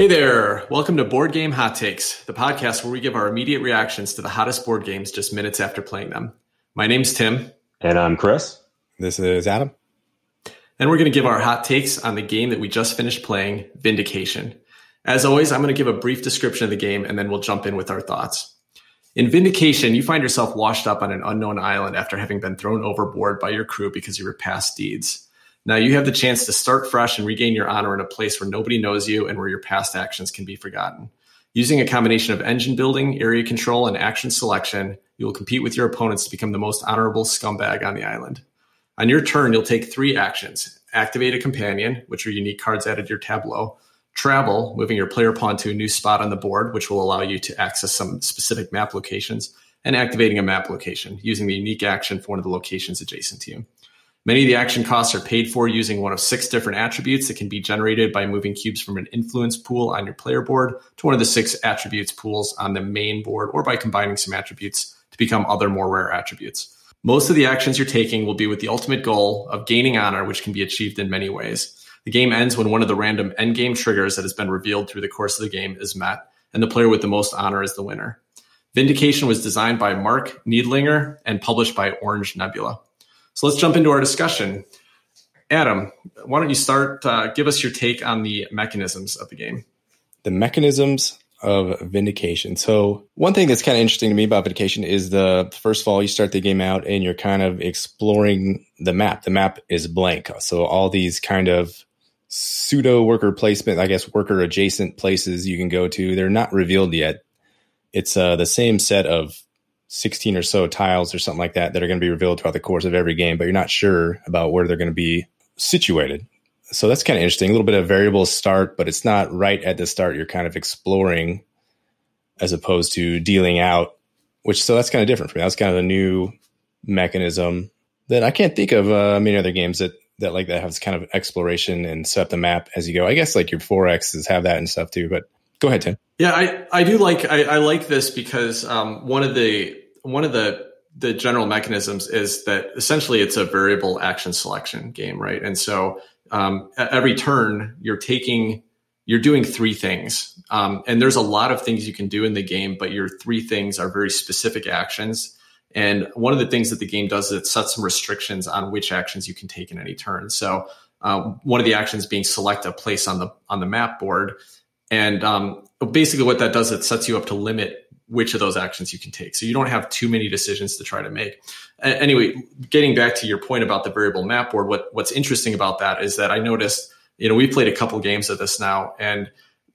Hey there. Welcome to Board Game Hot Takes, the podcast where we give our immediate reactions to the hottest board games just minutes after playing them. My name's Tim. And I'm Chris. This is Adam. And we're going to give our hot takes on the game that we just finished playing, Vindication. As always, I'm going to give a brief description of the game and then we'll jump in with our thoughts. In Vindication, you find yourself washed up on an unknown island after having been thrown overboard by your crew because of your past deeds. Now you have the chance to start fresh and regain your honor in a place where nobody knows you and where your past actions can be forgotten. Using a combination of engine building, area control, and action selection, you will compete with your opponents to become the most honorable scumbag on the island. On your turn, you'll take three actions activate a companion, which are unique cards added to your tableau, travel, moving your player pawn to a new spot on the board, which will allow you to access some specific map locations, and activating a map location, using the unique action for one of the locations adjacent to you. Many of the action costs are paid for using one of six different attributes that can be generated by moving cubes from an influence pool on your player board to one of the six attributes pools on the main board, or by combining some attributes to become other more rare attributes. Most of the actions you're taking will be with the ultimate goal of gaining honor, which can be achieved in many ways. The game ends when one of the random endgame triggers that has been revealed through the course of the game is met, and the player with the most honor is the winner. Vindication was designed by Marc Neidlinger and published by Orange Nebula. So let's jump into our discussion. Adam, why don't you start? Uh, give us your take on the mechanisms of the game. The mechanisms of vindication. So one thing that's kind of interesting to me about vindication is the first of all, you start the game out and you're kind of exploring the map. The map is blank. So all these kind of pseudo worker placement, I guess worker adjacent places you can go to, they're not revealed yet. It's uh, the same set of 16 or so tiles or something like that that are going to be revealed throughout the course of every game, but you're not sure about where they're going to be situated. So that's kind of interesting. A little bit of variable start, but it's not right at the start. You're kind of exploring as opposed to dealing out, which so that's kind of different for me. That's kind of a new mechanism that I can't think of uh, many other games that that like that has kind of exploration and set the map as you go. I guess like your 4Xs have that and stuff too, but go ahead, Tim. Yeah, I, I do like I, I like this because um, one of the one of the the general mechanisms is that essentially it's a variable action selection game, right? And so um, every turn you're taking you're doing three things, um, and there's a lot of things you can do in the game, but your three things are very specific actions. And one of the things that the game does is it sets some restrictions on which actions you can take in any turn. So um, one of the actions being select a place on the on the map board, and um, basically what that does it sets you up to limit which of those actions you can take. So you don't have too many decisions to try to make. Anyway, getting back to your point about the variable map board, what, what's interesting about that is that I noticed, you know, we played a couple games of this now and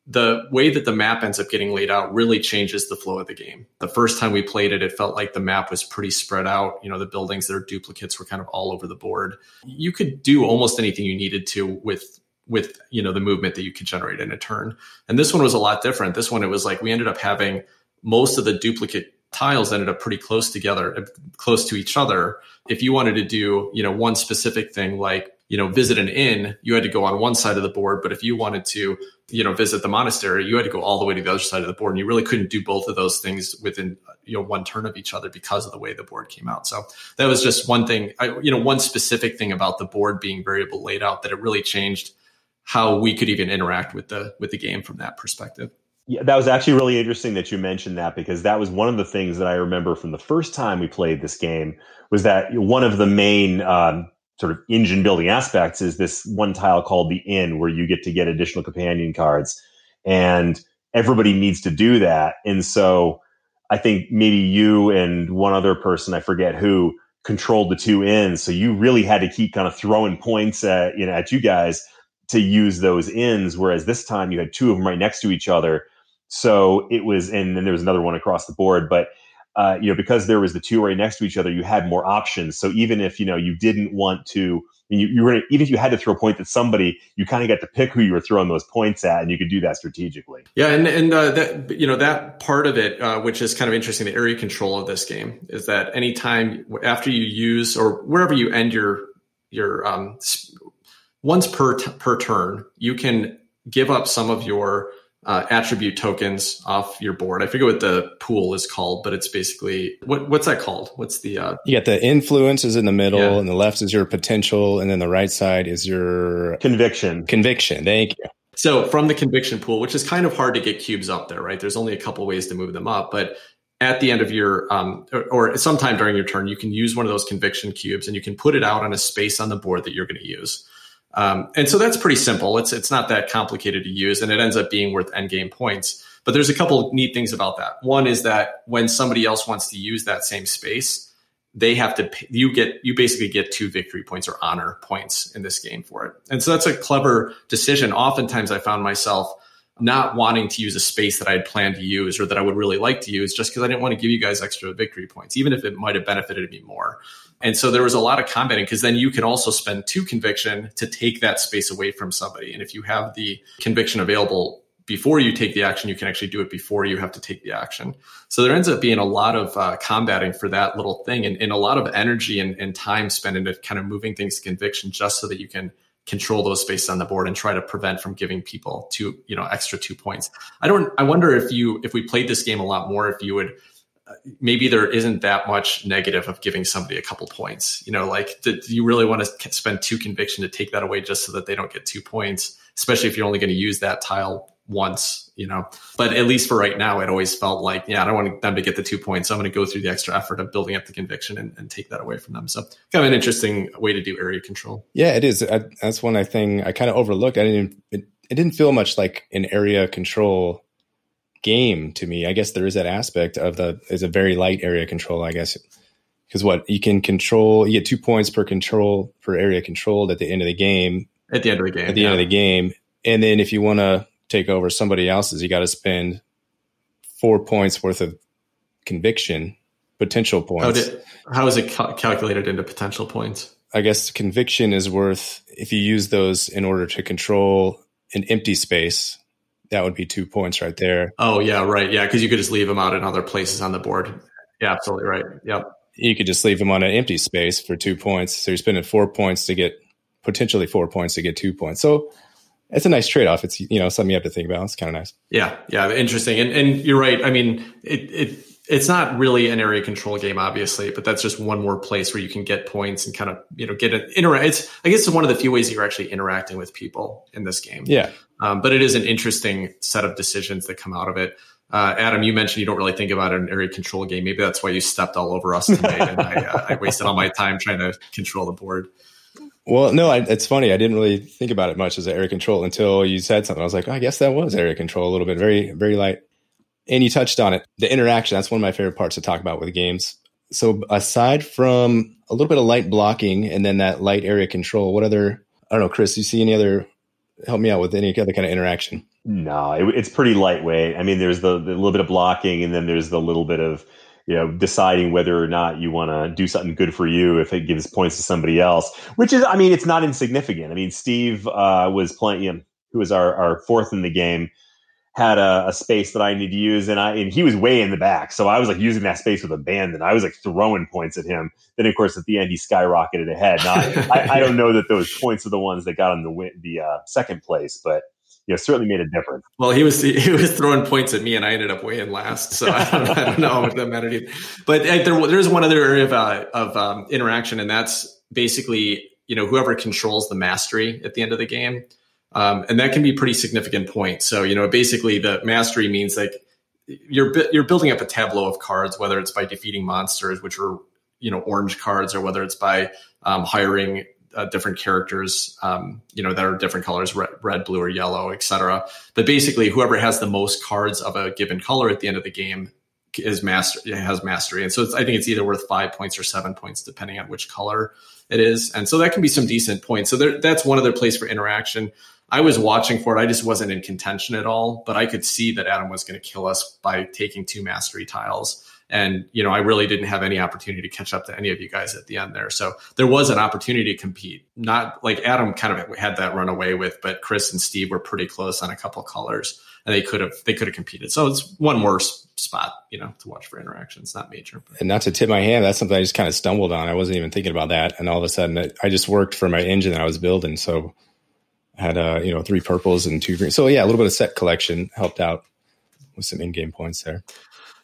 the way that the map ends up getting laid out really changes the flow of the game. The first time we played it, it felt like the map was pretty spread out. You know, the buildings that are duplicates were kind of all over the board. You could do almost anything you needed to with with you know the movement that you could generate in a turn. And this one was a lot different. This one it was like we ended up having most of the duplicate tiles ended up pretty close together, uh, close to each other. If you wanted to do, you know, one specific thing like, you know, visit an inn, you had to go on one side of the board. But if you wanted to, you know, visit the monastery, you had to go all the way to the other side of the board. And you really couldn't do both of those things within, you know, one turn of each other because of the way the board came out. So that was just one thing, I, you know, one specific thing about the board being variable laid out that it really changed how we could even interact with the with the game from that perspective. Yeah, that was actually really interesting that you mentioned that because that was one of the things that I remember from the first time we played this game was that one of the main um, sort of engine building aspects is this one tile called the inn where you get to get additional companion cards and everybody needs to do that. And so I think maybe you and one other person, I forget who, controlled the two inns. So you really had to keep kind of throwing points at, you know, at you guys to use those inns. Whereas this time you had two of them right next to each other so it was, and then there was another one across the board, but uh, you know, because there was the two right next to each other, you had more options. So even if you know you didn't want to, you, you were even if you had to throw a point at somebody, you kind of got to pick who you were throwing those points at, and you could do that strategically. Yeah, and and uh, that you know that part of it, uh, which is kind of interesting, the area control of this game is that anytime after you use or wherever you end your your um, once per t- per turn, you can give up some of your uh, attribute tokens off your board. I forget what the pool is called, but it's basically what what's that called? What's the uh, you got the influence is in the middle, yeah. and the left is your potential, and then the right side is your conviction. Conviction. Thank you. So from the conviction pool, which is kind of hard to get cubes up there, right? There's only a couple ways to move them up, but at the end of your um, or, or, sometime during your turn, you can use one of those conviction cubes and you can put it out on a space on the board that you're going to use. Um, and so that's pretty simple. It's it's not that complicated to use, and it ends up being worth end game points. But there's a couple neat things about that. One is that when somebody else wants to use that same space, they have to you get you basically get two victory points or honor points in this game for it. And so that's a clever decision. Oftentimes I found myself not wanting to use a space that I had planned to use or that I would really like to use just because I didn't want to give you guys extra victory points, even if it might have benefited me more. And so there was a lot of combating because then you can also spend two conviction to take that space away from somebody. And if you have the conviction available before you take the action, you can actually do it before you have to take the action. So there ends up being a lot of uh, combating for that little thing and, and a lot of energy and, and, time spent into kind of moving things to conviction just so that you can control those spaces on the board and try to prevent from giving people two, you know, extra two points. I don't, I wonder if you, if we played this game a lot more, if you would, maybe there isn't that much negative of giving somebody a couple points. You know, like, do, do you really want to spend two conviction to take that away just so that they don't get two points, especially if you're only going to use that tile once, you know. But at least for right now, it always felt like, yeah, I don't want them to get the two points. So I'm going to go through the extra effort of building up the conviction and, and, take that away from them. So kind of an interesting way to do area control. Yeah, it is. I, that's one I thing I kind of overlooked. I didn't. It, it didn't feel much like an area control game to me. I guess there is that aspect of the is a very light area control. I guess because what you can control, you get two points per control per area controlled at the end of the game. At the end of the game. At the yeah. end of the game, and then if you want to take over somebody else's, you got to spend four points worth of conviction, potential points. How, did, how is it cal- calculated into potential points? I guess conviction is worth, if you use those in order to control an empty space, that would be two points right there. Oh, yeah, right. Yeah, because you could just leave them out in other places on the board. Yeah, absolutely right. Yep. You could just leave them on an empty space for two points. So you're spending four points to get potentially four points to get two points. So it's a nice trade off. It's you know something you have to think about. It's kind of nice. Yeah, yeah, interesting. And and you're right. I mean, it it it's not really an area control game, obviously, but that's just one more place where you can get points and kind of you know get an interact. It's I guess it's one of the few ways you're actually interacting with people in this game. Yeah. Um, but it is an interesting set of decisions that come out of it. Uh, Adam, you mentioned you don't really think about an area control game. Maybe that's why you stepped all over us tonight, and I, uh, I wasted all my time trying to control the board. Well, no, I, it's funny. I didn't really think about it much as area control until you said something. I was like, oh, I guess that was area control a little bit, very, very light. And you touched on it. The interaction, that's one of my favorite parts to talk about with games. So aside from a little bit of light blocking and then that light area control, what other, I don't know, Chris, you see any other, help me out with any other kind of interaction? No, it, it's pretty lightweight. I mean, there's the, the little bit of blocking and then there's the little bit of, you know, deciding whether or not you want to do something good for you if it gives points to somebody else, which is, I mean, it's not insignificant. I mean, Steve uh, was playing, you know, who was our, our fourth in the game, had a, a, space that I need to use, and I and he was way in the back, so I was like using that space with abandon. I was like throwing points at him. Then, of course, at the end, he skyrocketed ahead. Now, I, I, don't know that those points are the ones that got him the win, the uh, second place, but you know, certainly made a difference. Well, he was he was throwing points at me, and I ended up weighing last. So I don't, I don't know if that mattered. Either. But uh, there, there's one other area of uh, of um, interaction, and that's basically you know whoever controls the mastery at the end of the game, um, and that can be pretty significant point. So you know, basically the mastery means like you're you're building up a tableau of cards, whether it's by defeating monsters, which are you know orange cards, or whether it's by um, hiring uh, different characters, um, you know, that are different colors, red, red blue, or yellow, etc. But basically, whoever has the most cards of a given color at the end of the game is master has mastery, and so I think it's either worth five points or seven points, depending on which color it is, and so that can be some decent points. So there, that's one other place for interaction. I was watching for it. I just wasn't in contention at all, but I could see that Adam was going to kill us by taking two mastery tiles. And, you know, I really didn't have any opportunity to catch up to any of you guys at the end there. So there was an opportunity to compete. Not like Adam kind of had that run away with, but Chris and Steve were pretty close on a couple colors and they could have, they could have competed. So it's one more spot, you know, to watch for interactions, not major. But. And not to tip my hand, that's something I just kind of stumbled on. I wasn't even thinking about that. And all of a sudden I just worked for my engine that I was building. So had, uh, you know, three purples and two greens. So yeah, a little bit of set collection helped out with some in-game points there.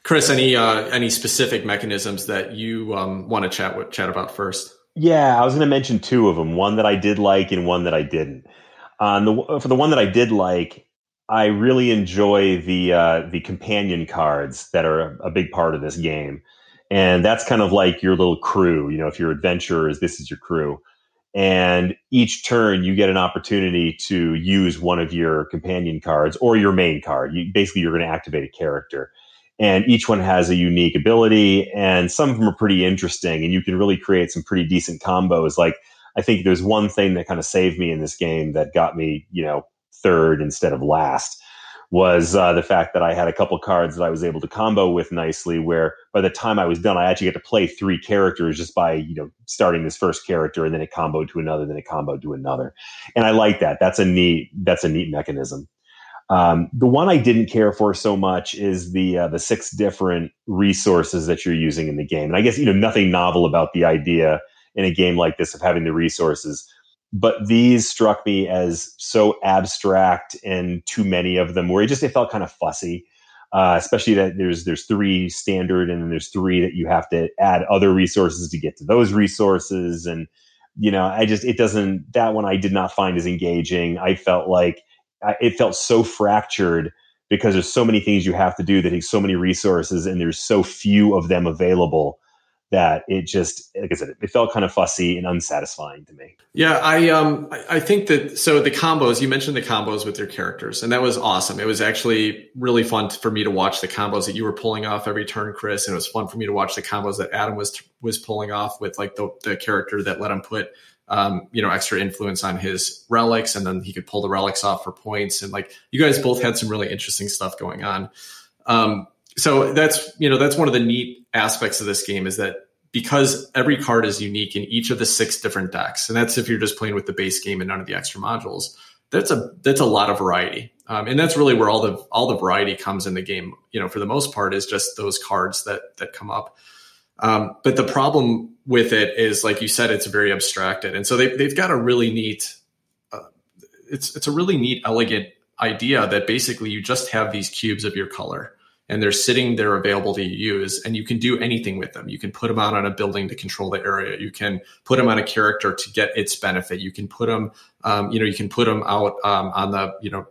Chris, any uh, any specific mechanisms that you um, want to chat with, chat about first? Yeah, I was going to mention two of them. One that I did like, and one that I didn't. On the for the one that I did like, I really enjoy the uh, the companion cards that are a big part of this game, and that's kind of like your little crew. You know, if you're adventurers, this is your crew, and each turn you get an opportunity to use one of your companion cards or your main card. You, basically, you're going to activate a character, and each one has a unique ability, and some of them are pretty interesting, and you can really create some pretty decent combos. Like I think there's one thing that kind of saved me in this game that got me, you know, third instead of last was uh, the fact that I had a couple cards that I was able to combo with nicely. Where by the time I was done, I actually get to play three characters just by you know starting this first character and then a combo to another, then a combo to another, and I like that. That's a neat that's a neat mechanism. Um, the one I didn't care for so much is the uh, the six different resources that you're using in the game, and I guess you know nothing novel about the idea in a game like this of having the resources. But these struck me as so abstract and too many of them, where it just it felt kind of fussy. Uh, especially that there's there's three standard and then there's three that you have to add other resources to get to those resources. And you know i just it doesn't that one i did not find as engaging. I felt like I, it felt so fractured because there's so many things you have to do that take so many resources and there's so few of them available that it just like I said, it felt kind of fussy and unsatisfying to me. Yeah, I um I think that so the combos you mentioned the combos with your characters, and that was awesome. It was actually really fun for me to watch the combos that you were pulling off every turn, Chris, and it was fun for me to watch the combos that Adam was was pulling off with like the the character that let him put um, you know, extra influence on his relics, and then he could pull the relics off for points. And like you guys both had some really interesting stuff going on. Um, so that's you know that's one of the neat aspects of this game is that because every card is unique in each of the six different decks, and that's if you're just playing with the base game and none of the extra modules. That's a that's a lot of variety, um, and that's really where all the all the variety comes in the game. You know, for the most part, is just those cards that that come up. Um, but the problem with it is, like you said, it's very abstracted, and so they, they've got a really neat. Uh, it's it's a really neat, elegant idea that basically you just have these cubes of your color and they're sitting there available to use and you can do anything with them. You can put them out on a building to control the area. You can put them on a character to get its benefit. You can put them um, you know you can put them out um, on the you know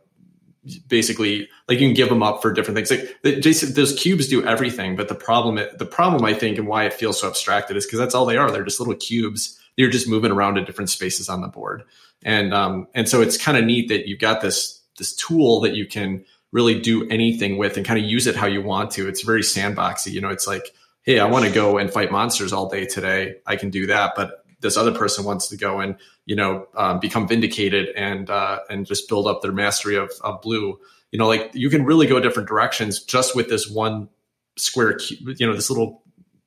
basically like you can give them up for different things. Like Jason, those cubes do everything but the problem the problem i think and why it feels so abstracted is because that's all they are. They're just little cubes. You're just moving around in different spaces on the board. And um and so it's kind of neat that you've got this this tool that you can really do anything with and kind of use it how you want to. It's very sandboxy. You know, it's like, hey, I want to go and fight monsters all day today. I can do that, but this other person wants to go and you know um, become vindicated and uh, and just build up their mastery of, of blue. You know, like you can really go different directions just with this one square, you know, this little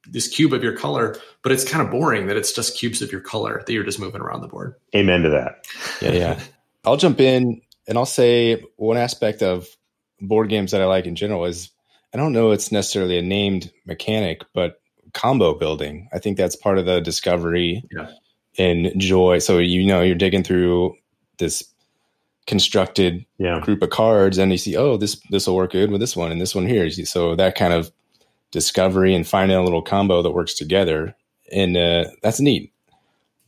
this cube of your color, but it's kind of boring that it's just cubes of your color that you're just moving around the board. Amen to that. Yeah, yeah. I'll jump in and I'll say one aspect of board games that I like in general is I don't know it's necessarily a named mechanic, but combo building. I think that's part of the discovery yeah. and joy. So you know you're digging through this constructed yeah. group of cards and you see, oh, this this will work good with this one and this one here. So that kind of discovery and finding a little combo that works together. And uh, that's neat.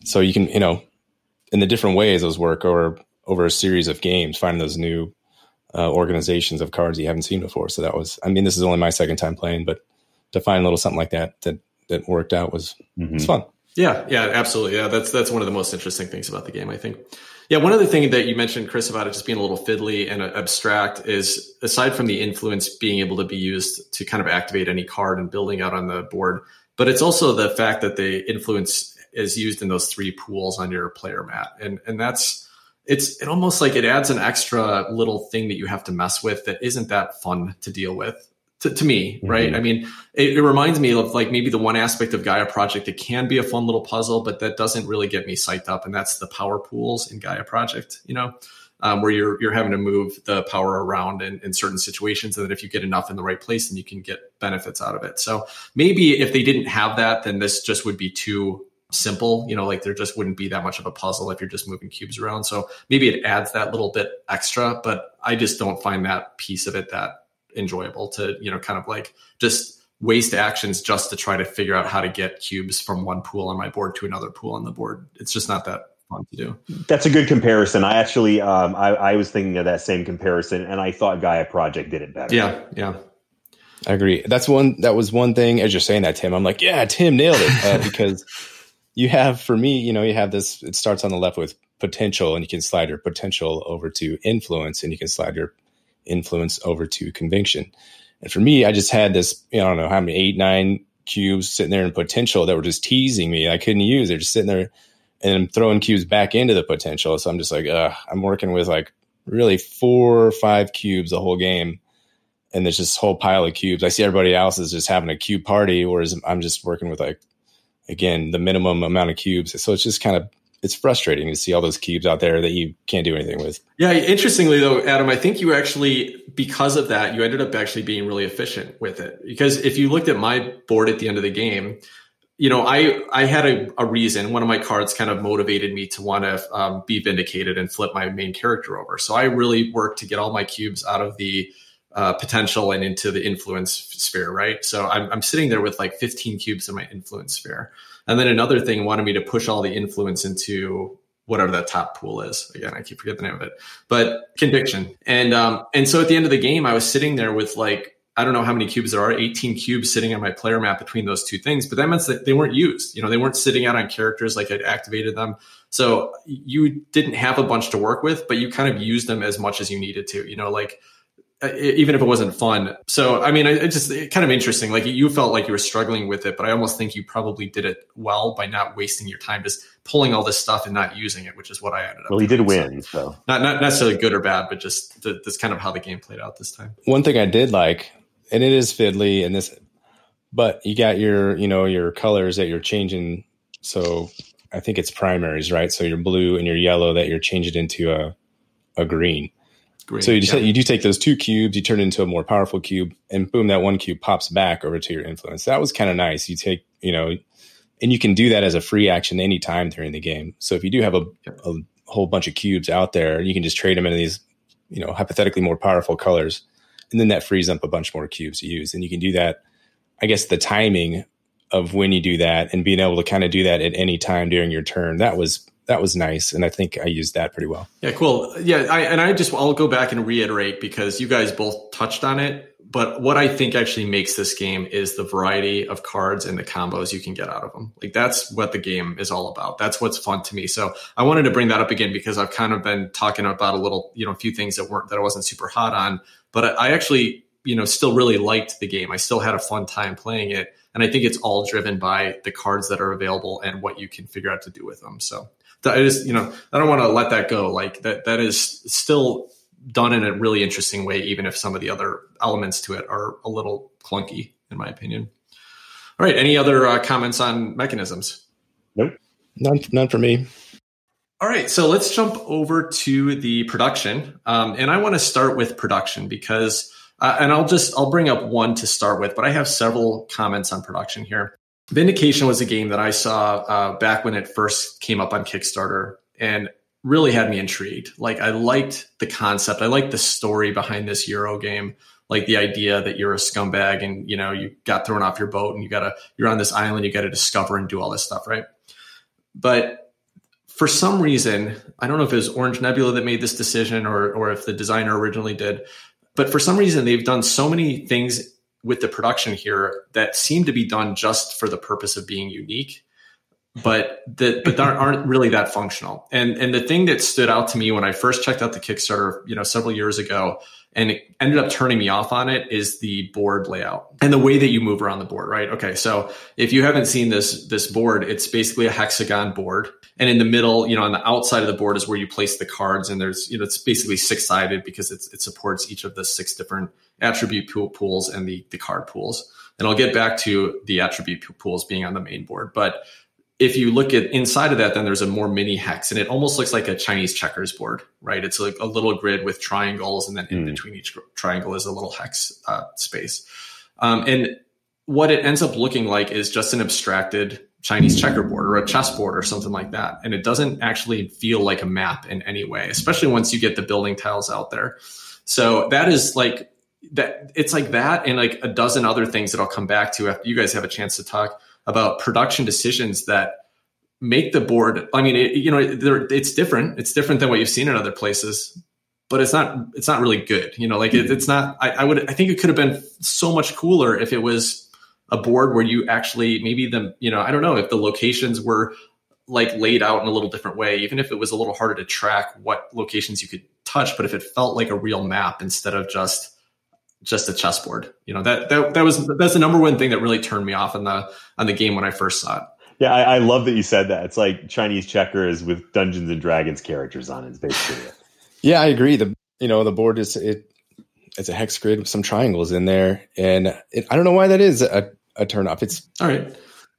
So you can, you know, in the different ways those work or over a series of games, finding those new uh, organizations of cards you haven't seen before. So that was, I mean, this is only my second time playing, but to find a little something like that that that worked out was mm-hmm. was fun. Yeah, yeah, absolutely. Yeah, that's that's one of the most interesting things about the game, I think. Yeah, one other thing that you mentioned, Chris, about it just being a little fiddly and abstract is aside from the influence being able to be used to kind of activate any card and building out on the board, but it's also the fact that the influence is used in those three pools on your player mat, and and that's it's it almost like it adds an extra little thing that you have to mess with that isn't that fun to deal with to, to me mm-hmm. right? I mean it, it, reminds me of like maybe the one aspect of gaia project that can be a fun little puzzle but that doesn't really get me psyched up and that's the power pools in gaia project you know? Um, where you're you're having to move the power around in, in certain situations and that if you get enough in the right place then you can get benefits out of it. So maybe if they didn't have that then this just would be too simple you know like there just wouldn't be that much of a puzzle if you're just moving cubes around so maybe it adds that little bit extra but i just don't find that piece of it that enjoyable to you know kind of like just waste actions just to try to figure out how to get cubes from one pool on my board to another pool on the board it's just not that fun to do. That's a good comparison. I actually, um, I, I was thinking of that same comparison, and I thought Gaia Project did it better. Yeah, yeah. I agree. That's one. That was one thing. As you're saying that, Tim, I'm like, yeah, Tim nailed it uh, because you have, for me, you know, you have this. It starts on the left with potential, and you can slide your potential over to influence, and you can slide your influence over to conviction. And for me, I just had this. You know, I don't know how many eight, nine cubes sitting there in potential that were just teasing me. I couldn't use. They're just sitting there, and I'm throwing cubes back into the potential. So I'm just like, uh, I'm working with like really four or five cubes the whole game and there's this whole pile of cubes. I see everybody else is just having a cube party, whereas I'm just working with like again the minimum amount of cubes. So it's just kind of it's frustrating to see all those cubes out there that you can't do anything with. Yeah, interestingly though, Adam, I think you actually because of that you ended up actually being really efficient with it. Because if you looked at my board at the end of the game, you know, I I had a, a reason. One of my cards kind of motivated me to want to um, be vindicated and flip my main character over. So I really worked to get all my cubes out of the uh, potential and into the influence sphere, right? So I'm, I'm sitting there with like 15 cubes in my influence sphere. And then another thing wanted me to push all the influence into whatever that top pool is. Again, I keep forgetting the name of it, but conviction. And, um, and so at the end of the game, I was sitting there with like, I don't know how many cubes there are, 18 cubes sitting on my player map between those two things, but that meant that they weren't used. You know, they weren't sitting out on characters like I'd activated them. So you didn't have a bunch to work with, but you kind of used them as much as you needed to. You know, like Uh, even if it wasn't fun. So, I mean, it just it kind of interesting. Like you felt like you were struggling with it, but I almost think you probably did it well by not wasting your time just pulling all this stuff and not using it, which is what I ended up. Well, he did win, so. so not not necessarily good or bad, but just the, that's kind of how the game played out this time. One thing I did like, and it is fiddly, and this, but you got your you know your colors that you're changing. So I think it's primaries, right? So your blue and your yellow that you're changing into a a green. Green, so you just yeah. you do take those two cubes, you turn it into a more powerful cube, and boom, that one cube pops back over to your influence. That was kind of nice. You take, you know, and you can do that as a free action anytime during the game. So if you do have a, a whole bunch of cubes out there, you can just trade them into these, you know, hypothetically more powerful colors, and then that frees up a bunch more cubes to use. And you can do that. I guess the timing of when you do that and being able to kind of do that at any time during your turn that was that was nice, and I think I used that pretty well. Yeah, cool. Yeah, I, and I just I'll go back and reiterate because you guys both touched on it. But what I think actually makes this game is the variety of cards and the combos you can get out of them. Like that's what the game is all about. That's what's fun to me. So I wanted to bring that up again because I've kind of been talking about a little, you know, a few things that weren't that I wasn't super hot on. But I, I actually, you know, still really liked the game. I still had a fun time playing it. And I think it's all driven by the cards that are available and what you can figure out to do with them. So I just, you know, I don't want to let that go. Like that, that is still done in a really interesting way, even if some of the other elements to it are a little clunky, in my opinion. All right. Any other uh, comments on mechanisms? Nope. None, none for me. All right, so let's jump over to the production, um, and I want to start with production because, uh, and I'll just I'll bring up one to start with, but I have several comments on production here. Vindication was a game that I saw uh, back when it first came up on Kickstarter and really had me intrigued. Like I liked the concept. I liked the story behind this Euro game. Like the idea that you're a scumbag and you know you got thrown off your boat and you gotta you're on this island, you gotta discover and do all this stuff, right? But for some reason, I don't know if it was Orange Nebula that made this decision or or if the designer originally did, but for some reason they've done so many things with the production here that seem to be done just for the purpose of being unique but that but aren't, really that functional. And and the thing that stood out to me when i first checked out the kickstarter you know several years ago and it ended up turning me off on it is the board layout and the way that you move around the board right? Okay so if you haven't seen this this board it's basically a hexagon board. And in the middle you know on the outside of the board is where you place the cards and there's you know it's basically six sided because it's, it supports each of the six different attribute pool pools and the, the card pools. And I'll get back to the attribute pools being on the main board. But if you look at inside of that, then there's a more mini hex and it almost looks like a Chinese checkers board, right? It's like a little grid with triangles and then in mm. between each triangle is a little hex uh, space. Um, and what it ends up looking like is just an abstracted Chinese checkerboard or a chessboard or something like that. And it doesn't actually feel like a map in any way, especially once you get the building tiles out there. So that is like that it's like that and like a dozen other things that I'll come back to after you guys have a chance to talk about production decisions that make the board. I mean, it, you know, it's different. It's different than what you've seen in other places, but it's not. It's not really good. You know, like it, it's not. I, I would. I think it could have been so much cooler if it was a board where you actually maybe the you know I don't know if the locations were like laid out in a little different way, even if it was a little harder to track what locations you could touch, but if it felt like a real map instead of just just a chessboard, you know that that that was that's the number one thing that really turned me off on the on the game when I first saw it. Yeah, I, I love that you said that. It's like Chinese checkers with Dungeons and Dragons characters on it. It's basically it. Yeah, I agree. The you know the board is it it's a hex grid with some triangles in there, and it, I don't know why that is a, a turn off. It's all right.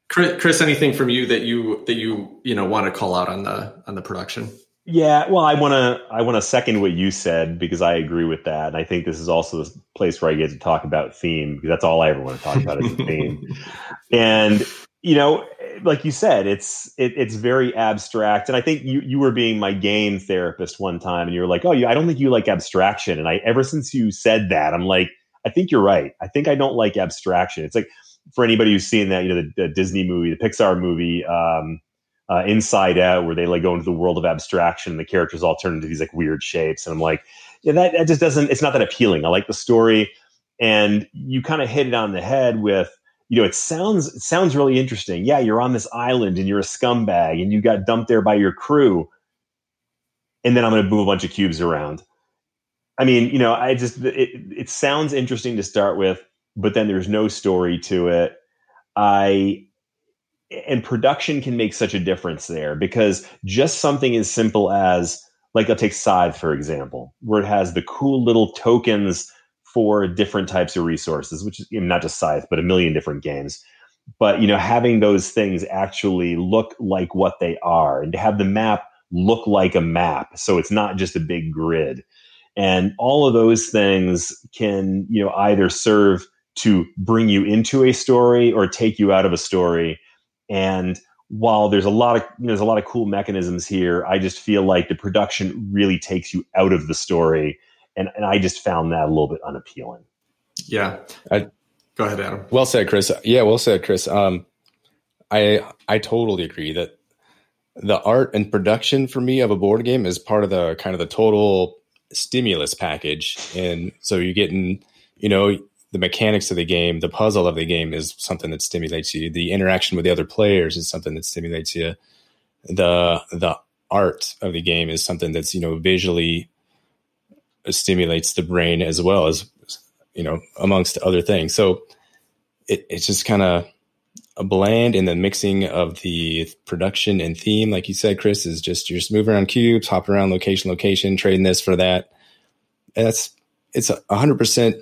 Chris, Chris, anything from you that you that you you know want to call out on the on the production? Yeah, well, I want to I want to second what you said because I agree with that, and I think this is also the place where I get to talk about theme because that's all I ever want to talk about is theme. And you know, like you said, it's it, it's very abstract, and I think you you were being my game therapist one time, and you were like, "Oh, I don't think you like abstraction," and I ever since you said that, I'm like, I think you're right. I think I don't like abstraction. It's like for anybody who's seen that, you know, the, the Disney movie, the Pixar movie, um, uh, Inside Out, where they like go into the world of abstraction, and the characters all turn into these like weird shapes, and I'm like, yeah, that, that just doesn't. It's not that appealing. I like the story, and you kind of hit it on the head with, you know, it sounds it sounds really interesting. Yeah, you're on this island and you're a scumbag, and you got dumped there by your crew, and then I'm going to move a bunch of cubes around. I mean, you know, I just it, it sounds interesting to start with but then there's no story to it. I and production can make such a difference there because just something as simple as like I'll take Scythe for example, where it has the cool little tokens for different types of resources, which is not just Scythe, but a million different games. But you know, having those things actually look like what they are, and to have the map look like a map, so it's not just a big grid, and all of those things can you know either serve to bring you into a story or take you out of a story. And while there's a lot of you know, there's a lot of cool mechanisms here, I just feel like the production really takes you out of the story, and and I just found that a little bit unappealing. Yeah, I, go ahead, Adam. Well said, Chris. Yeah, well said, Chris. Um, I I totally agree that the art and production for me of a board game is part of the kind of the total stimulus package, and so you're getting you know the mechanics of the game, the puzzle of the game is something that stimulates you. The interaction with the other players is something that stimulates you. The the art of the game is something that's you know visually stimulates the brain as well as you know amongst other things. So it, it's just kind of a blend in the mixing of the production and theme, like you said, Chris, is just you're just moving around cubes, hopping around location, location, trading this for that. And that's it's a hundred percent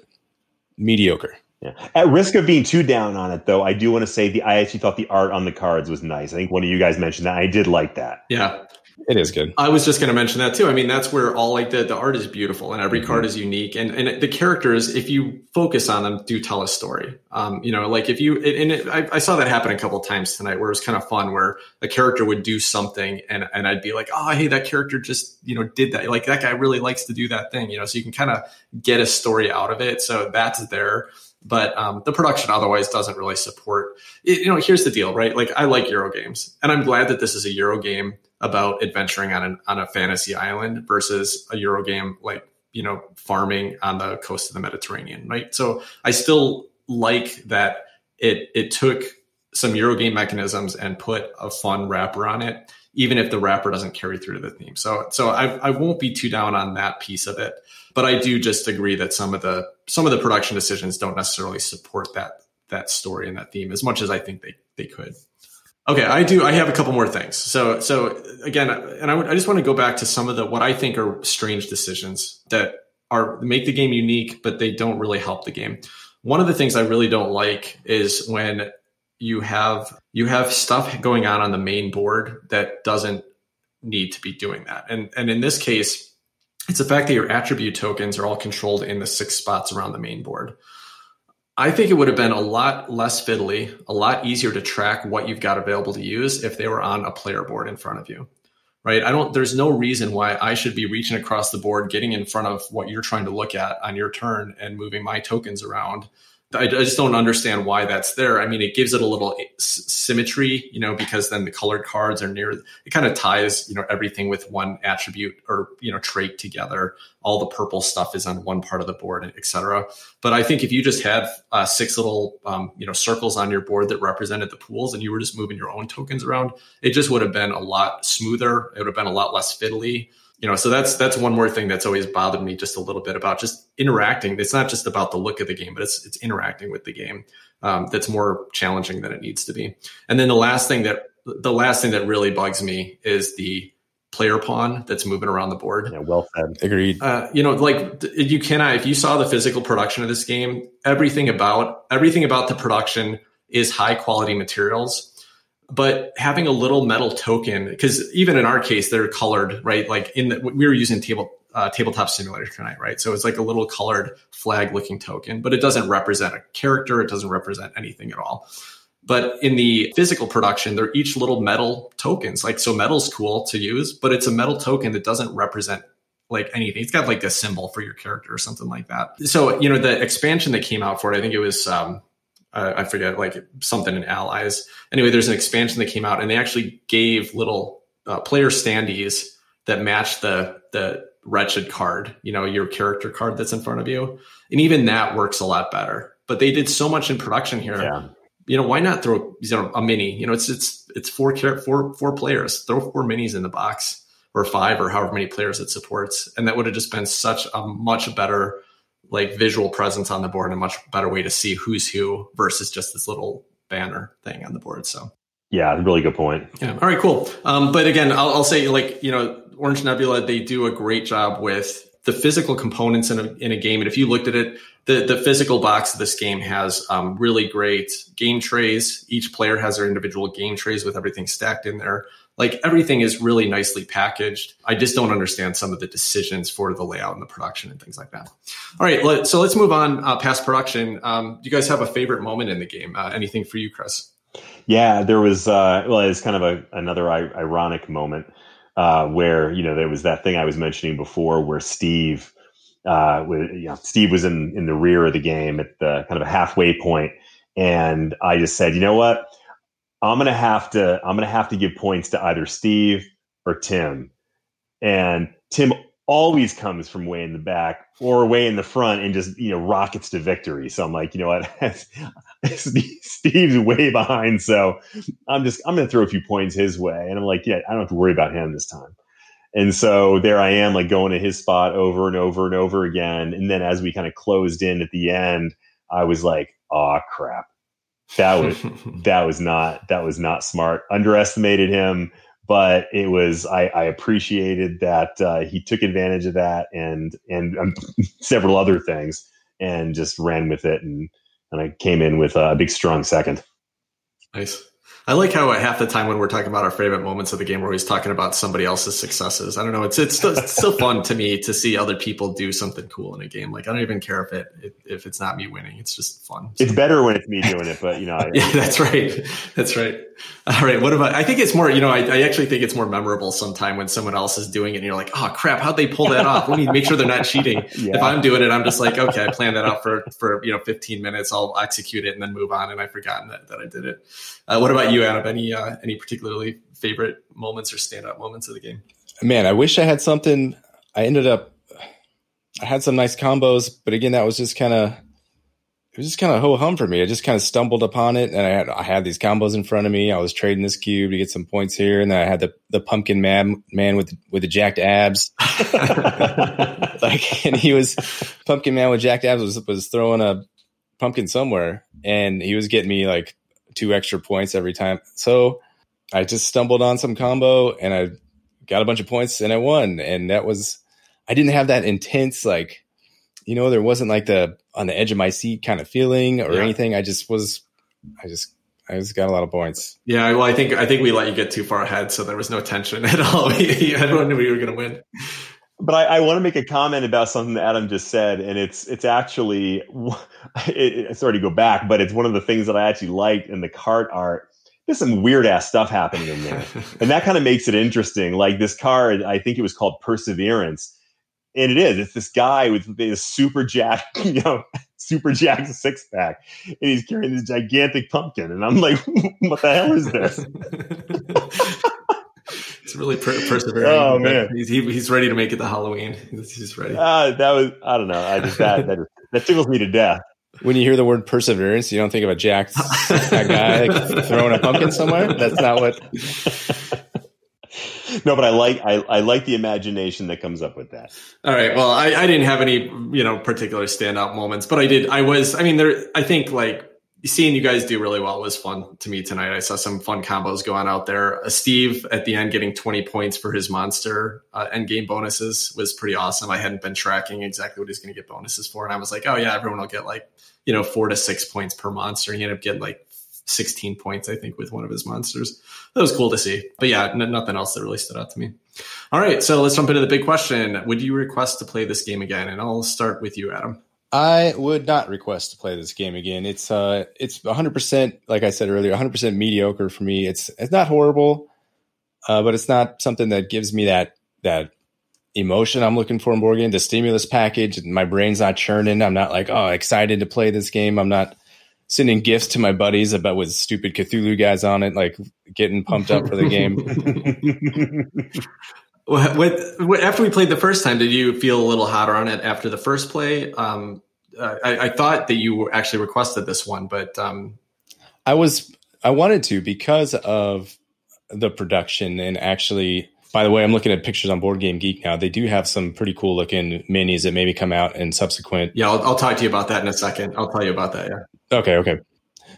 mediocre. Yeah. At risk of being too down on it, though, I do want to say the I actually thought the art on the cards was nice. I think one of you guys mentioned that. I did like that. Yeah, it is good. I was just going to mention that too. I mean, that's where all like the, the art is beautiful and every mm-hmm. card is unique. And, and the characters, if you focus on them, do tell a story. Um, you know, like if you, and it, I, I, saw that happen a couple times tonight where it was kind of fun where a character would do something and, and I'd be like, oh, hey, that character just, you know, did that. Like that guy really likes to do that thing, you know, so you can kind of get a story out of it. So that's there but um, the production otherwise doesn't really support. It, you know, here's the deal, right? Like I like Euro games, and I'm glad that this is a Euro game about adventuring on an, on a fantasy island versus a Euro game like you know farming on the coast of the Mediterranean, right? So I still like that it it took some Euro game mechanisms and put a fun wrapper on it, even if the wrapper doesn't carry through to the theme. So so I, I won't be too down on that piece of it, but I do just agree that some of the some of the production decisions don't necessarily support that that story and that theme as much as I think they they could. Okay, I do. I have a couple more things. So, so again, and I, I just want to go back to some of the what I think are strange decisions that are make the game unique, but they don't really help the game. One of the things I really don't like is when you have you have stuff going on on the main board that doesn't need to be doing that. And and in this case, it's the fact that your attribute tokens are all controlled in the six spots around the main board. I think it would have been a lot less fiddly, a lot easier to track what you've got available to use if they were on a player board in front of you. Right? I don't there's no reason why I should be reaching across the board, getting in front of what you're trying to look at on your turn and moving my tokens around I, just don't understand why that's there. I mean, it gives it a little symmetry, you know, because then the colored cards are near. It kind of ties, you know, everything with one attribute or you know trait together. All the purple stuff is on one part of the board, etc. But I think if you just had uh, six little, um, you know, circles on your board that represented the pools, and you were just moving your own tokens around, it just would have been a lot smoother. It would have been a lot less fiddly you know so that's that's one more thing that's always bothered me just a little bit about just interacting. It's not just about the look of the game but it's it's interacting with the game um, that's more challenging than it needs to be. And then the last thing that the last thing that really bugs me is the player pawn that's moving around the board. Yeah well said. Agreed. Uh, you know like you cannot if you saw the physical production of this game everything about everything about the production is high quality materials but having a little metal token because even in our case they're colored right? Like in the, we were using table uh, tabletop simulator tonight right? So it's like a little colored flag looking token but it doesn't represent a character it doesn't represent anything at all. But in the physical production they're each little metal tokens. Like so metal's cool to use but it's a metal token that doesn't represent like anything. It's got like a symbol for your character or something like that. So you know the expansion that came out for it i think it was um, uh, I forget, like something in Allies. Anyway, there's an expansion that came out, and they actually gave little uh, player standees that match the the wretched card, you know, your character card that's in front of you, and even that works a lot better. But they did so much in production here. Yeah. You know, why not throw you know a mini? You know, it's it's it's four four four players. Throw four minis in the box or five or however many players it supports, and that would have just been such a much better like visual presence on the board and a much better way to see who's who versus just this little banner thing on the board. So yeah, really good point. Yeah. All right, cool. Um, but again, I'll, I'll, say like, you know, Orange Nebula, they do a great job with the physical components in a, in a game. And if you looked at it, the, the physical box of this game has um, really great game trays. Each player has their individual game trays with everything stacked in there like everything is really nicely packaged. I just don't understand some of the decisions for the layout and the production and things like that. All right, let, so let's move on uh, past production. Um, do you guys have a favorite moment in the game? Uh, anything for you, Chris? Yeah, there was. Uh, well, it's kind of a, another I- ironic moment uh, where you know there was that thing I was mentioning before, where Steve, uh, with, you know, Steve was in in the rear of the game at the kind of a halfway point, and I just said, you know what I'm gonna have to I'm gonna have to give points to either Steve or Tim. And Tim always comes from way in the back or way in the front and just you know rockets to victory. So I'm like, you know what, Steve's way behind, so I'm just I'm gonna throw a few points his way, and I'm like, yeah, I don't have to worry about him this time. And so there I am, like going to his spot over and over and over again. And then as we kind of closed in at the end, I was like, oh crap that was that was not that was not smart. Underestimated him, but it was I, I appreciated that uh, he took advantage of that and and um, several other things and just ran with it and and I came in with a big strong second. Nice. I like how uh, half the time when we're talking about our favorite moments of the game, we're always talking about somebody else's successes. I don't know. It's it's still, it's still fun to me to see other people do something cool in a game. Like I don't even care if it if it's not me winning. It's just fun. It's better when it's me doing it, but you know. I, yeah, that's right. That's right. All right. What about? I think it's more. You know, I, I actually think it's more memorable sometime when someone else is doing it, and you're like, "Oh crap! How'd they pull that off?" Let me make sure they're not cheating. Yeah. If I'm doing it, I'm just like, "Okay, I planned that out for for you know 15 minutes. I'll execute it and then move on." And I've forgotten that, that I did it. Uh, what about you, Adam? Any uh, any particularly favorite moments or standout moments of the game? Man, I wish I had something. I ended up. I had some nice combos, but again, that was just kind of it was just kind of ho hum for me. I just kind of stumbled upon it, and I had I had these combos in front of me. I was trading this cube to get some points here, and then I had the the pumpkin man man with with the jacked abs, like, and he was pumpkin man with jacked abs was was throwing a pumpkin somewhere, and he was getting me like two extra points every time. So I just stumbled on some combo, and I got a bunch of points, and I won. And that was I didn't have that intense like you know, there wasn't like the on the edge of my seat kind of feeling or yeah. anything. I just was, I just, I just got a lot of points. Yeah, well, I think I think we let you get too far ahead, so there was no tension at all. Everyone knew we were going to win. But I, I, want to make a comment about something that Adam just said, and it's it's actually it, sorry to go back, but it's one of the things that I actually liked in the card art. There's some weird ass stuff happening in there, and that kind of makes it interesting. Like this card, I think it was called Perseverance and it is. It's this guy with this super jack, you know, Super Jack six pack, and he's carrying this gigantic pumpkin, and I'm like, what the hell is this? It's really per- persevering. Oh man, he's he, he's ready to make it to Halloween. He's, he's ready. Uh, that was I don't know. I just that that, that tickles me to death. When you hear the word perseverance, you don't think of a Jack that guy like, throwing a pumpkin somewhere. That's not what. No, but I like I, I like the imagination that comes up with that. All right. Well, I, I didn't have any you know particular standout moments, but I did. I was. I mean, there. I think like seeing you guys do really well was fun to me tonight. I saw some fun combos going out there. Uh, Steve at the end getting 20 points for his monster uh, end game bonuses was pretty awesome. I hadn't been tracking exactly what he's going to get bonuses for. And I was like, oh, yeah, everyone will get like, you know, four to six points per monster. He ended up getting like 16 points, I think, with one of his monsters. That was cool to see. But yeah, n- nothing else that really stood out to me. All right. So let's jump into the big question Would you request to play this game again? And I'll start with you, Adam. I would not request to play this game again. It's uh, it's 100% like I said earlier, 100% mediocre for me. It's it's not horrible, uh, but it's not something that gives me that that emotion I'm looking for in board game. The stimulus package, my brain's not churning. I'm not like oh excited to play this game. I'm not sending gifts to my buddies about with stupid Cthulhu guys on it, like getting pumped up for the game. With, with, after we played the first time, did you feel a little hotter on it after the first play? Um, I, I, thought that you actually requested this one, but um... I was I wanted to because of the production and actually. By the way, I'm looking at pictures on Board Game Geek now. They do have some pretty cool looking minis that maybe come out in subsequent. Yeah, I'll, I'll talk to you about that in a second. I'll tell you about that. Yeah. Okay. Okay.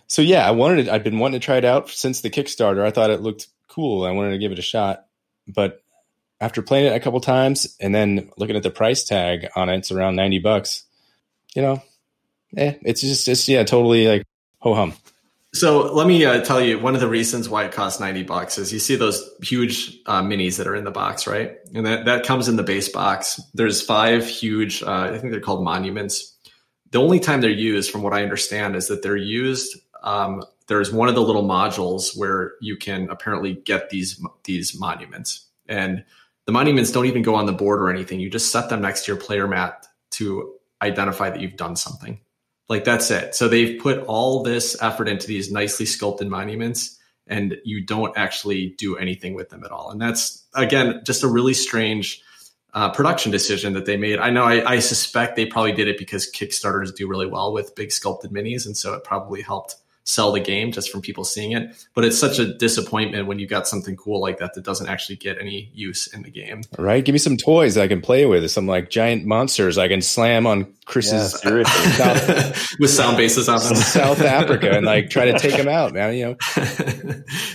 So yeah, I wanted. It, I've been wanting to try it out since the Kickstarter. I thought it looked cool. I wanted to give it a shot, but after playing it a couple times and then looking at the price tag on it, it's around 90 bucks. You know, eh, it's just, it's, yeah, totally like ho hum. So let me uh, tell you one of the reasons why it costs 90 bucks is you see those huge uh, minis that are in the box, right? And that, that comes in the base box. There's five huge, uh, I think they're called monuments. The only time they're used, from what I understand, is that they're used. Um, there's one of the little modules where you can apparently get these these monuments, and the monuments don't even go on the board or anything. You just set them next to your player mat to identify that you've done something. Like that's it. So they've put all this effort into these nicely sculpted monuments and you don't actually do anything with them at all. And that's again just a really strange uh, production decision that they made. I know I, I, suspect they probably did it because Kickstarters do really well with big sculpted minis, and so it probably helped sell the game just from people seeing it. But it's such a disappointment when you got something cool like that that doesn't actually get any use in the game. Right? Give me some toys I can play with, some like giant monsters I can slam on Chris's yeah, South, with sound bases on them. South Africa and like try to take them out, man. You know.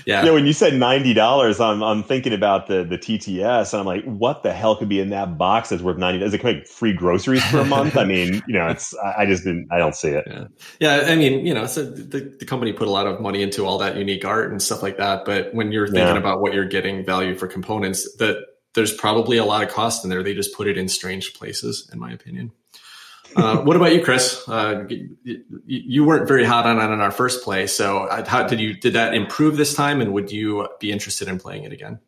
yeah. Yeah. When you said ninety dollars, I'm I'm thinking about the the TTS, and I'm like, what the hell could be in that box that's worth ninety? Is it like free groceries for a month? I mean, you know, it's I just didn't I don't see it. Yeah. Yeah. I mean, you know, so the the company put a lot of money into all that unique art and stuff like that. But when you're thinking yeah. about what you're getting value for components, that there's probably a lot of cost in there. They just put it in strange places, in my opinion. Uh, what about you, Chris? Uh, you, you, weren't very hot on it in our first play. So, how did you did that improve this time? And would you be interested in playing it again?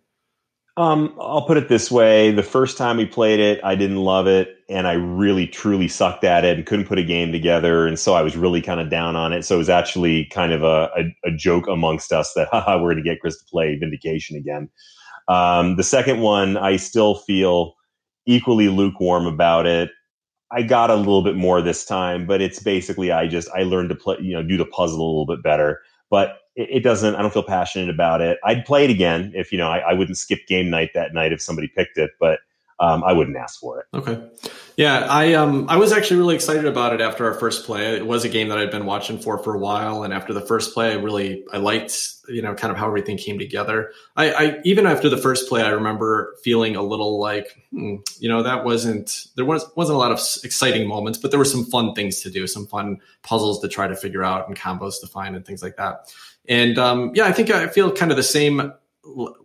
Um, I'll put it this way: the first time we played it, I didn't love it, and I really truly sucked at it and couldn't put a game together, and so I was really kind of down on it. So it was actually kind of a, a, a joke amongst us that haha, we're going to get Chris to play Vindication again. Um, the second one, I still feel equally lukewarm about it. I got a little bit more this time, but it's basically I just I learned to play, you know, do the puzzle a little bit better. But it, it, doesn't. I don't feel passionate about it. I'd play it again if you know. I, I wouldn't skip game night that night if somebody picked it, but um, I wouldn't ask for it. Okay. Yeah, I um I was actually really excited about it after our first play. It was a game that I'd been watching for for a while, and after the first play, I really I liked you know kind of how everything came together. I, I even after the first play, I remember feeling a little like hmm, you know that wasn't there was wasn't a lot of exciting moments, but there were some fun things to do, some fun puzzles to try to figure out, and combos to find, and things like that. And um, yeah, I think I feel kind of the same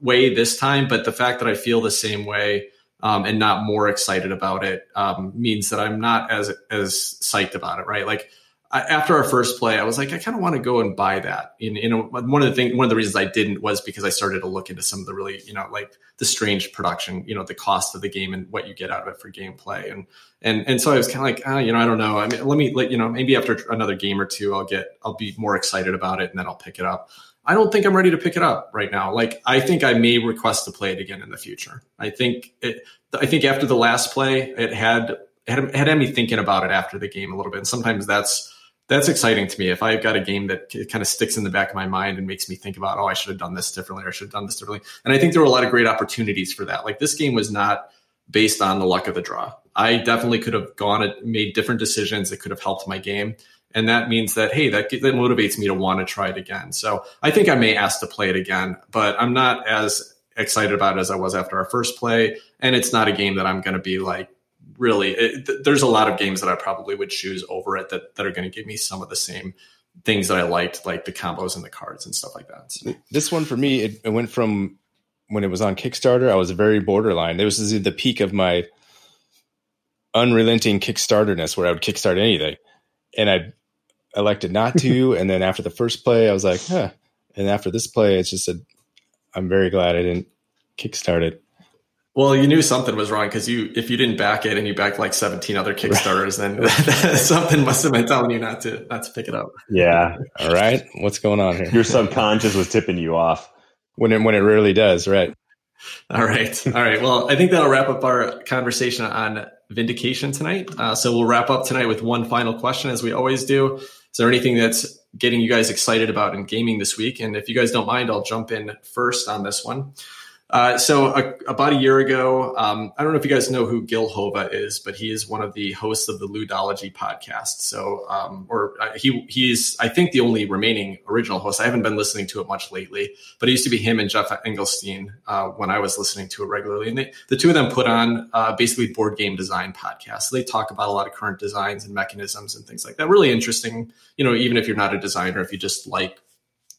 way this time, but the fact that I feel the same way um, and not more excited about it um, means that I'm not as as psyched about it, right? Like I, after our first play, I was like, I kind of want to go and buy that. And you know, one of the things, one of the reasons I didn't was because I started to look into some of the really, you know, like the strange production, you know, the cost of the game and what you get out of it for gameplay. And and and so I was kind of like, oh, you know, I don't know. I mean, let me, let you know, maybe after another game or two, I'll get, I'll be more excited about it, and then I'll pick it up. I don't think I'm ready to pick it up right now. Like I think I may request to play it again in the future. I think it. I think after the last play, it had had, had me thinking about it after the game a little bit. And sometimes that's that's exciting to me. If I've got a game that kind of sticks in the back of my mind and makes me think about, oh, I should have done this differently, or I should have done this differently. And I think there were a lot of great opportunities for that. Like this game was not based on the luck of the draw. I definitely could have gone and made different decisions that could have helped my game. And that means that, hey, that, that motivates me to want to try it again. So I think I may ask to play it again, but I'm not as excited about it as I was after our first play. And it's not a game that I'm going to be like really it, th- there's a lot of games that I probably would choose over it that that are going to give me some of the same things that I liked, like the combos and the cards and stuff like that. So. This one for me, it, it, went from when it was on Kickstarter, I was very borderline. It was the peak of my unrelenting Kickstarterness, where I would kickstart anything, and I elected not to. and then after the first play, I was like, huh. And after this play, it's just a. I'm very glad I didn't kickstart it. Well, you knew something was wrong because you, if you didn't back it and you backed like 17 other Kickstarters, then something must have been telling you not to not to pick it up. Yeah. All right. What's going on here? Your subconscious was tipping you off when it when it rarely does, right? All right. All right. Well, I think that'll wrap up our conversation on vindication tonight. Uh, so we'll wrap up tonight with one final question, as we always do. Is there anything that's getting you guys excited about in gaming this week? And if you guys don't mind, I'll jump in first on this one. Uh, so a, about a year ago, um, I don't know if you guys know who Gil Hova is, but he is one of the hosts of the Ludology podcast. So, um, or uh, he he's I think the only remaining original host. I haven't been listening to it much lately, but it used to be him and Geoff Engelstein uh, when I was listening to it regularly. And they, the two of them put on uh, basically board game design podcasts. So they talk about a lot of current designs and mechanisms and things like that. Really interesting. You know, even if you're not a designer, if you just like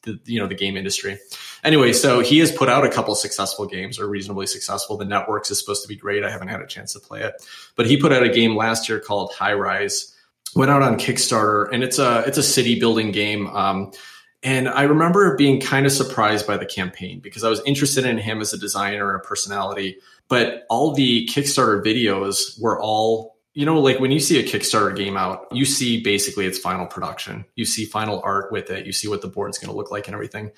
the you know the game industry. Anyway, so he has put out a couple successful games or reasonably successful. The Networks is supposed to be great. I haven't had a chance to play it, but he put out a game last year called High Rise. Went out on Kickstarter, and it's a it's a city building game. Um, and I remember being kind of surprised by the campaign because I was interested in him as a designer and a personality, but all the Kickstarter videos were all you know, like when you see a Kickstarter game out, you see basically its final production. You see final art with it. You see what the board's going to look like and everything.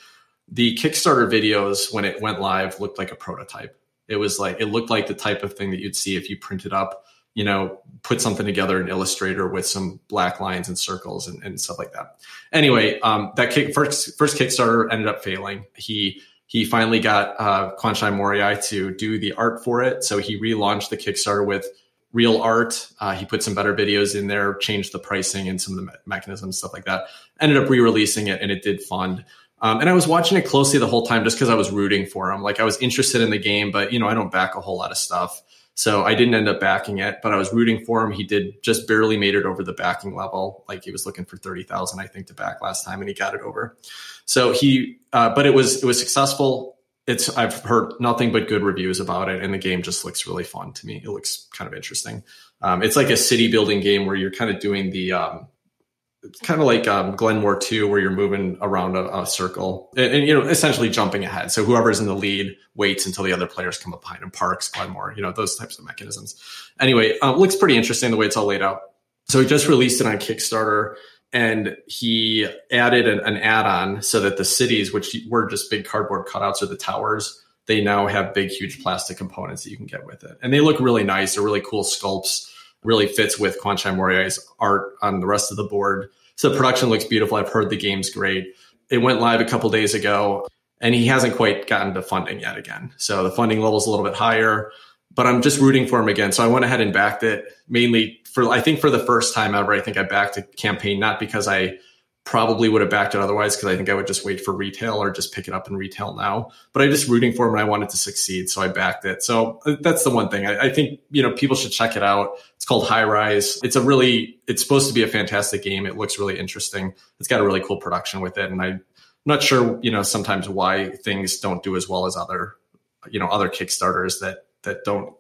The Kickstarter videos, when it went live, looked like a prototype. It was like, it looked like the type of thing that you'd see if you printed up, you know, put something together in Illustrator with some black lines and circles and, and stuff like that. Anyway, um, that kick, first, first Kickstarter ended up failing. He, he finally got uh, Kwanchai Moriya to do the art for it. So he relaunched the Kickstarter with real art. Uh, he put some better videos in there, changed the pricing and some of the me- mechanisms, stuff like that. Ended up re-releasing it, and it did fund. Um, and I was watching it closely the whole time just because I was rooting for him. Like I was interested in the game, but you know I don't back a whole lot of stuff, so I didn't end up backing it. But I was rooting for him. He did just barely made it over the backing level. Like he was looking for thirty thousand, I think, to back last time, and he got it over. So he, uh, but it was it was successful it's I've heard nothing but good reviews about it, and the game just looks really fun to me. It looks kind of interesting. Um, it's like a city building game where you're kind of doing the um, kind of like um, Glen More 2, where you're moving around a, a circle and, and, you know essentially jumping ahead. So whoever's in the lead waits until the other players come up behind and Parks, Glen More, you know those types of mechanisms. Anyway, uh, looks pretty interesting the way it's all laid out. So we just released it on Kickstarter and he added an, an, add-on so that the cities which were just big cardboard cutouts or the towers they now have big huge plastic components that you can get with it. And they look really nice. They're really cool sculpts. Really fits with Kwanchai Moriya's art on the rest of the board. So the production looks beautiful. I've heard the game's great. It went live a couple days ago and he hasn't quite gotten to funding yet again. So the funding level is a little bit higher but I'm just rooting for him again. So I went ahead and backed it mainly for, I think for the first time ever, I think I backed a campaign, not because I probably would have backed it otherwise, because I think I would just wait for retail or just pick it up in retail now. But I just rooting for him and I wanted to succeed. So I backed it. So uh, that's the one thing I, I think, you know, people should check it out. It's called High Rise. It's a really, it's supposed to be a fantastic game. It looks really interesting. It's got a really cool production with it. And I'm not sure, you know, sometimes why things don't do as well as other, you know, other Kickstarters that that don't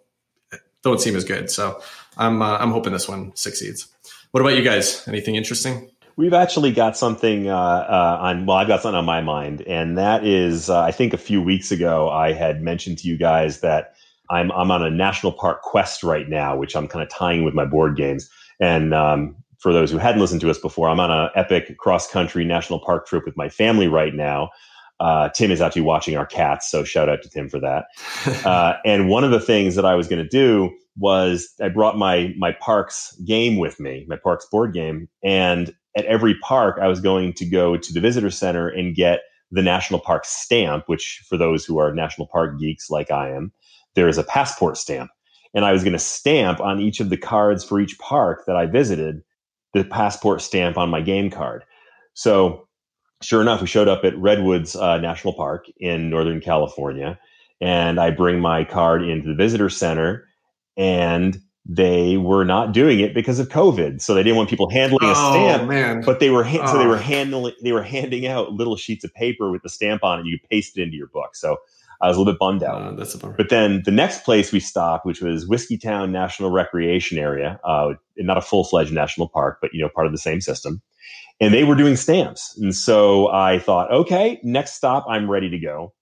don't seem as good. So I'm uh, I'm hoping this one succeeds. What about you guys? Anything interesting? We've actually got something uh, uh, on. Well, I've got something on my mind, and that is, uh, I think a few weeks ago I had mentioned to you guys that I'm I'm on a national park quest right now, which I'm kind of tying with my board games. And um, for those who hadn't listened to us before, I'm on an epic cross country national park trip with my family right now. Uh, Tim is actually watching our cats, so shout out to Tim for that. Uh, and one of the things that I was going to do was I brought my my parks game with me, my parks board game, and at every park I was going to go to the visitor center and get the national park stamp, which for those who are national park geeks like I am, there is a passport stamp. And I was going to stamp on each of the cards for each park that I visited the passport stamp on my game card. So sure enough, we showed up at Redwoods uh, National Park in Northern California, and I bring my card into the visitor center, and they were not doing it because of COVID. So they didn't want people handling a Oh, stamp, man. but they were ha- so they Oh. were handling they were handing out little sheets of paper with the stamp on it. You could paste it into your book. So I was a little bit bummed out. Uh, that's a bummer. But then the next place we stopped, which was Whiskeytown National Recreation Area, uh, not a full fledged national park, but you know part of the same system, and they were doing stamps. And so I thought, okay, next stop, I'm ready to go.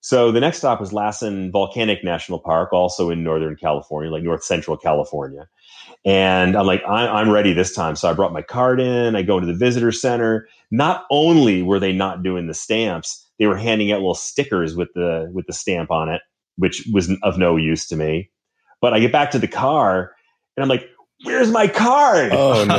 So the next stop was Lassen Volcanic National Park, also in Northern California, like North Central California. And I'm like, I, I'm ready this time. So I brought my card in. I go into the visitor center. Not only were they not doing the stamps, they were handing out little stickers with the with the stamp on it, which was of no use to me. But I get back to the car, and I'm like, "Where's my card? Oh, no.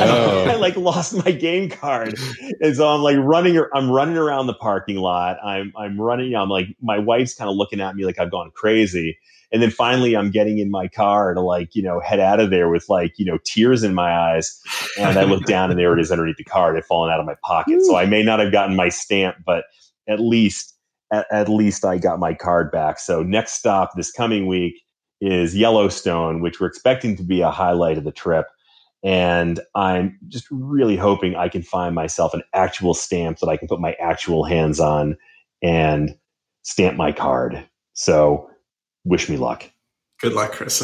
I like lost my game card, and so I'm like running. I'm running around the parking lot. I'm I'm running. I'm like my wife's kind of looking at me like I've gone crazy. And then finally, I'm getting in my car to like you know head out of there with like you know tears in my eyes. And I look down, and there it is underneath the car. It had fallen out of my pocket. So I may not have gotten my stamp, but at least at, at least I got my card back. So next stop this coming week is Yellowstone, which we're expecting to be a highlight of the trip. And I'm just really hoping I can find myself an actual stamp that I can put my actual hands on and stamp my card. So wish me luck. Good luck, Chris.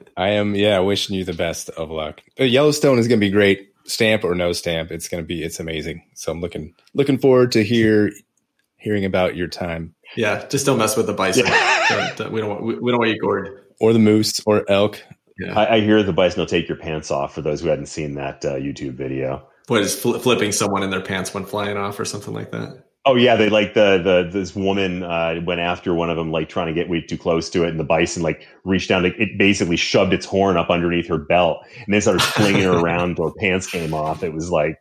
I am, yeah, wishing you the best of luck. Uh, Yellowstone is going to be great, stamp or no stamp. It's going to be, it's amazing. So I'm looking, looking forward to hear, hearing about your time yeah, just don't mess with the bison. Don't- don't- we don't want we, we don't want you gored. or the moose or elk. Yeah. I, I hear the bison will take your pants off for those who hadn't seen that uh, YouTube video. What is fl- flipping someone in their pants when flying off or something like that? Oh yeah, they like the the this woman uh, went after one of them, like trying to get way too close to it, and the bison like reached down, to, it basically shoved its horn up underneath her belt, and then started flinging her around until her pants came off. It was like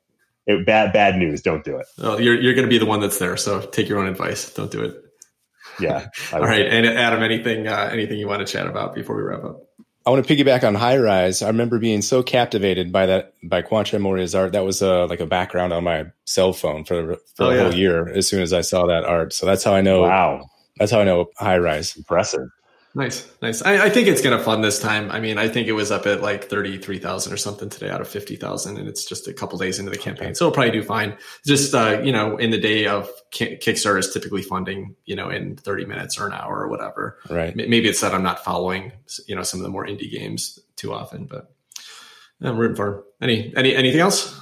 it, bad bad news. Don't do it. Oh, you're you're going to be the one that's there, so take your own advice. Don't do it. Yeah. I All right, and Adam, anything uh, anything you want to chat about before we wrap up? I want to piggyback on High Rise. I remember being so captivated by that by Kwanchai Moriya's art. That was uh, like a background on my cell phone for for Oh, a yeah. whole year. As soon as I saw that art, so that's how I know. Wow, That's how I know High Rise. impressive. Nice, nice. I, I think it's going to fund this time. I mean, I think it was up at like thirty three thousand or something today out of fifty thousand, and it's just a couple days into the campaign, so it'll probably do fine. Just uh, you know, in the day of Ki- Kickstarter is typically funding, you know, in thirty minutes or an hour or whatever. Right. Maybe it's that I'm not following, you know, some of the more indie games too often, but I'm rooting for any any anything else.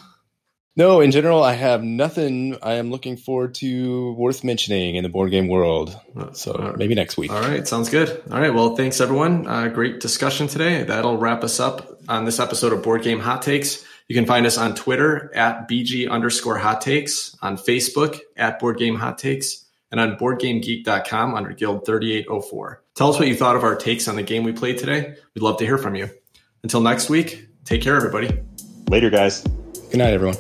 No, in general, I have nothing. I am looking forward to worth mentioning in the board game world. So All right. maybe next week. All right, sounds good. All right, well, thanks everyone. Uh, great discussion today. That'll wrap us up on this episode of Board Game Hot Takes. You can find us on Twitter at BG underscore hot takes, on Facebook at Board Game Hot Takes, and on BoardGameGeek.com under Guild 3804. Tell us what you thought of our takes on the game we played today. We'd love to hear from you. Until next week, take care, everybody. Later, guys. Good night, everyone.